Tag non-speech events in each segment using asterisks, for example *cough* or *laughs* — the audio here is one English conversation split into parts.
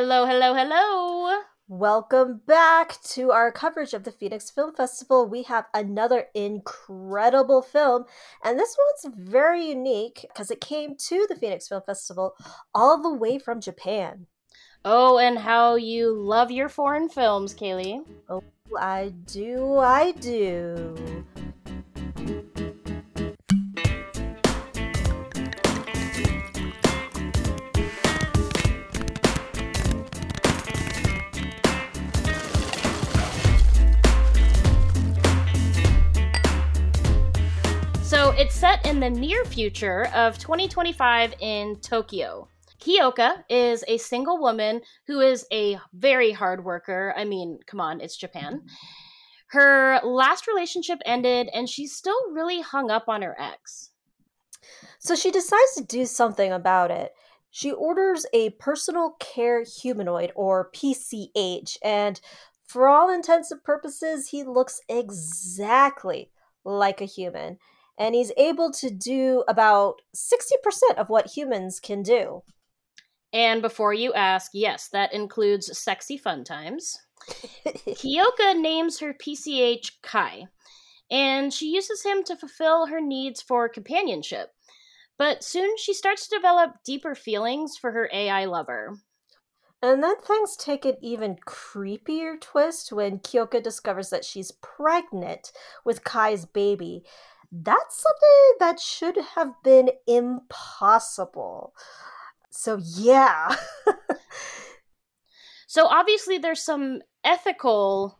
Hello, hello, hello. Welcome back to our coverage of the Phoenix Film Festival. We have another incredible film, and this one's very unique because it came to the Phoenix Film Festival all the way from Japan. Oh, and how you love your foreign films, Kaylee. Oh, I do, I do. In the near future of 2025 in Tokyo. Kyoka is a single woman who is a very hard worker. I mean, come on, it's Japan. Her last relationship ended, and she's still really hung up on her ex. So she decides to do something about it. She orders a personal care humanoid, or PCH, and for all intents and purposes, he looks exactly like a human and he's able to do about 60% of what humans can do. And before you ask, yes, that includes sexy fun times. *laughs* Kyoka names her PCH Kai, and she uses him to fulfill her needs for companionship. But soon she starts to develop deeper feelings for her AI lover. And then things take an even creepier twist when Kyoka discovers that she's pregnant with Kai's baby that's something that should have been impossible. So, yeah. *laughs* so, obviously, there's some ethical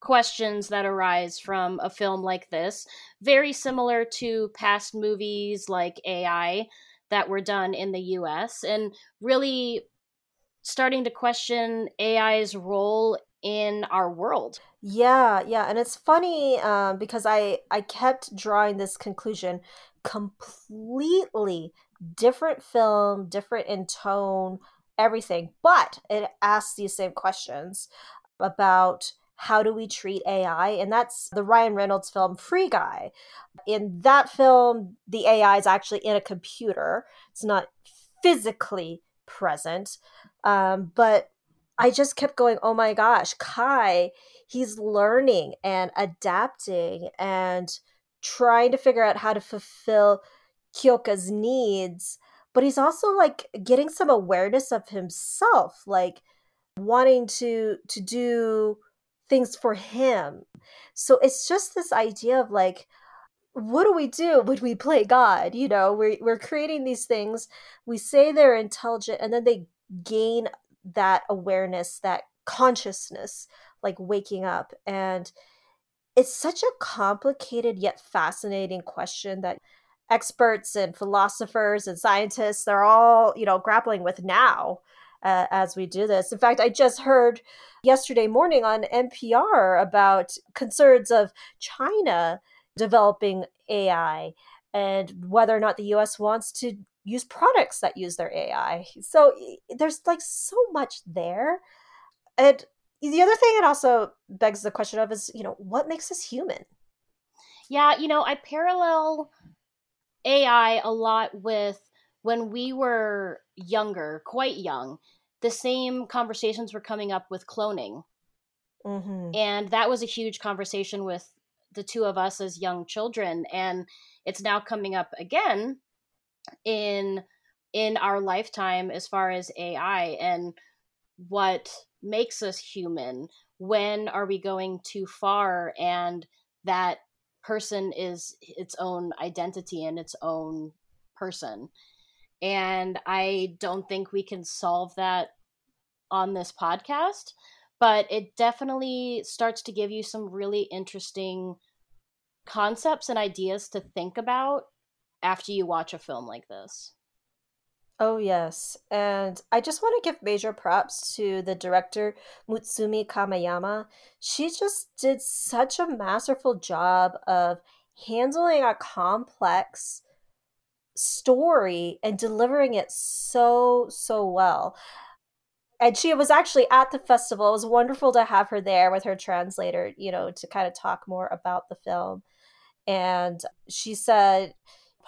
questions that arise from a film like this, very similar to past movies like AI that were done in the US, and really starting to question AI's role in our world. Yeah, yeah, and it's funny um, because I I kept drawing this conclusion completely different film, different in tone, everything, but it asks these same questions about how do we treat AI? And that's the Ryan Reynolds film Free Guy. In that film, the AI is actually in a computer. It's not physically present. Um, but I just kept going, oh my gosh, Kai, he's learning and adapting and trying to figure out how to fulfill Kyoka's needs. But he's also like getting some awareness of himself, like wanting to to do things for him. So it's just this idea of like, what do we do when we play God? You know, we're, we're creating these things. We say they're intelligent and then they gain that awareness, that consciousness, like waking up. And it's such a complicated yet fascinating question that experts and philosophers and scientists they're all you know grappling with now uh, as we do this in fact i just heard yesterday morning on npr about concerns of china developing ai and whether or not the us wants to use products that use their AI. So there's like so much there. And the other thing it also begs the question of is, you know, what makes us human? Yeah, you know, I parallel AI a lot with when we were younger, quite young, the same conversations were coming up with cloning. Mm-hmm. And that was a huge conversation with the two of us as young children. And it's now coming up again in in our lifetime as far as AI and what makes us human. When are we going too far and that person is its own identity and its own person. And I don't think we can solve that on this podcast, but it definitely starts to give you some really interesting concepts and ideas to think about after you watch a film like this. Oh, yes. And I just want to give major props to the director, Mutsumi Kamayama. She just did such a masterful job of handling a complex story and delivering it so, so well. And she was actually at the festival. It was wonderful to have her there with her translator, you know, to kind of talk more about the film. And she said,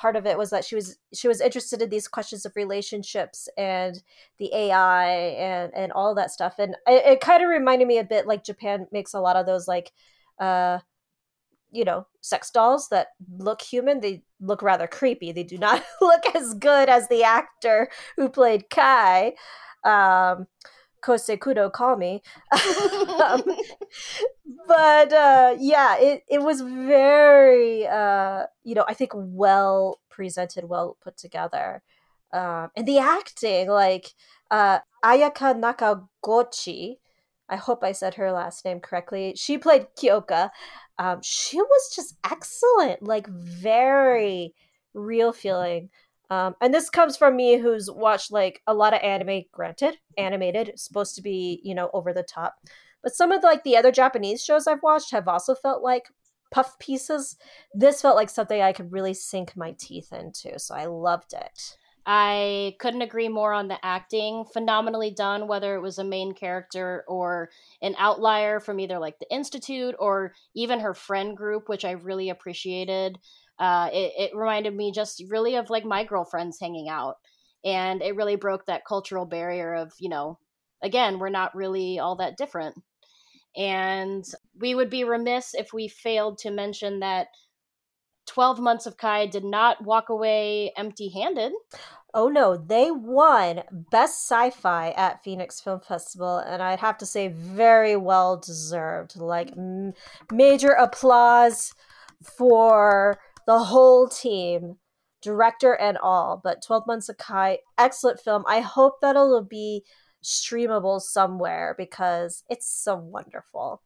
part of it was that she was she was interested in these questions of relationships and the AI and and all that stuff. And it, it kind of reminded me a bit like Japan makes a lot of those like uh you know sex dolls that look human they look rather creepy they do not *laughs* look as good as the actor who played kai um Kosei Kudo call me. *laughs* um, *laughs* but uh, yeah, it, it was very, uh, you know, I think well presented, well put together. Um, and the acting, like uh, Ayaka Nakagochi, I hope I said her last name correctly. She played Kyoka. Um, she was just excellent, like very real feeling. Um, and this comes from me who's watched like a lot of anime, granted, animated, supposed to be, you know, over the top. But some of the, like the other Japanese shows I've watched have also felt like puff pieces. This felt like something I could really sink my teeth into. So I loved it. I couldn't agree more on the acting. Phenomenally done, whether it was a main character or an outlier from either like the Institute or even her friend group, which I really appreciated uh, it, it reminded me just really of like my girlfriends hanging out and it really broke that cultural barrier of you know again we're not really all that different and we would be remiss if we failed to mention that 12 months of kai did not walk away empty handed oh no they won best sci-fi at phoenix film festival and i'd have to say very well deserved like mm-hmm. m- major applause for the whole team, director and all. But 12 Months of Kai, excellent film. I hope that it'll be streamable somewhere because it's so wonderful.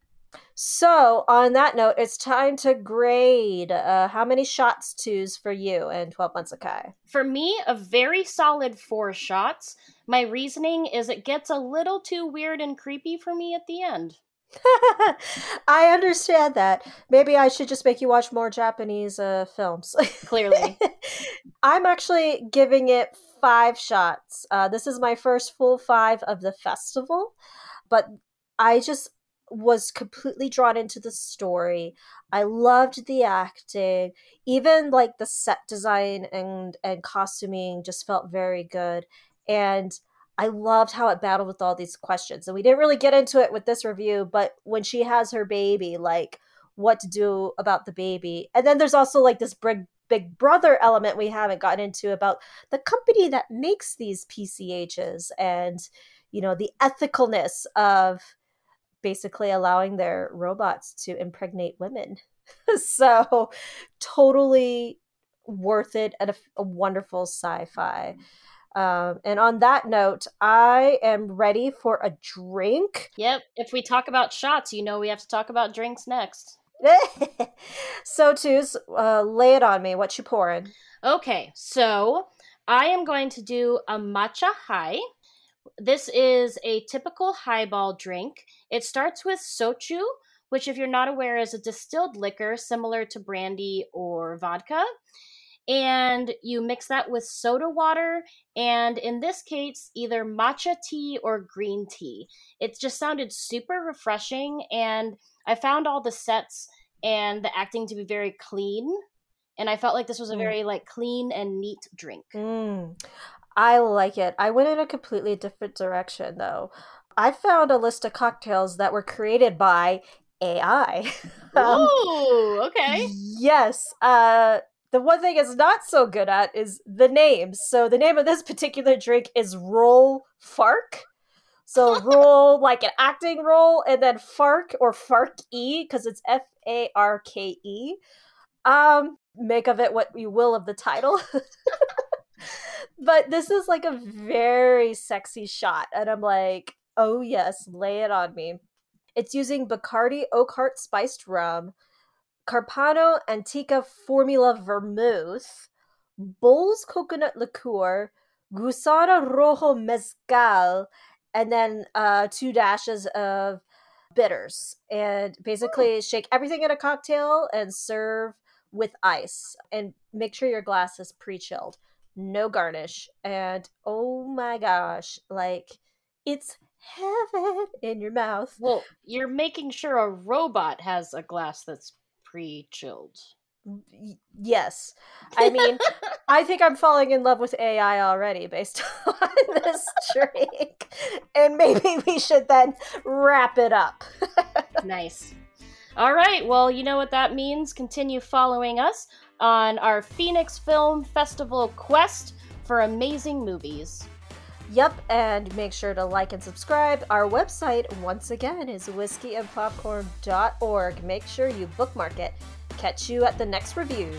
So, on that note, it's time to grade. Uh, how many shots twos for you in 12 Months of Kai? For me, a very solid four shots. My reasoning is it gets a little too weird and creepy for me at the end. *laughs* I understand that. Maybe I should just make you watch more Japanese uh, films. Clearly. *laughs* I'm actually giving it five shots. Uh, this is my first full five of the festival, but I just was completely drawn into the story. I loved the acting. Even like the set design and and costuming just felt very good. And I loved how it battled with all these questions. And we didn't really get into it with this review, but when she has her baby, like what to do about the baby. And then there's also like this big big brother element we haven't gotten into about the company that makes these PCHs and you know the ethicalness of basically allowing their robots to impregnate women. *laughs* so totally worth it and a, a wonderful sci-fi. Um, and on that note, I am ready for a drink. Yep. If we talk about shots, you know we have to talk about drinks next. *laughs* so, Tooz, uh, lay it on me. What you pouring? Okay, so I am going to do a matcha high. This is a typical highball drink. It starts with shochu, which, if you're not aware, is a distilled liquor similar to brandy or vodka and you mix that with soda water and in this case either matcha tea or green tea it just sounded super refreshing and i found all the sets and the acting to be very clean and i felt like this was a mm. very like clean and neat drink mm. i like it i went in a completely different direction though i found a list of cocktails that were created by ai Oh, *laughs* um, okay. Yes. Uh the one thing it's not so good at is the names. So the name of this *laughs* particular drink is Roll Fark. So *laughs* roll like an acting role, and then Fark or Fark E because it's F A R K E. Um, make of it what you will of the title. *laughs* but this is like a very sexy shot, and I'm like, oh yes, lay it on me. It's using Bacardi Oak Heart spiced rum, Carpano Antica Formula Vermouth, Bols Coconut Liqueur, Gusano Rojo Mezcal, and then uh, two dashes of bitters. And basically, shake everything in a cocktail and serve with ice. And make sure your glass is pre chilled. No garnish. And oh my gosh, like it's heaven in your mouth. Well, you're making sure a robot has a glass that's pre chilled. Mm, yes. *laughs* I mean, I think I'm falling in love with AI already based *laughs* on this drink. And maybe we should then wrap it up. *laughs* nice. All right. Well, you know what that means. Continue following us on our Phoenix Film Festival quest for amazing movies. Yep, and make sure to like and subscribe. Our website, once again, is whiskeyandpopcorn.org. Make sure you bookmark it. Catch you at the next review.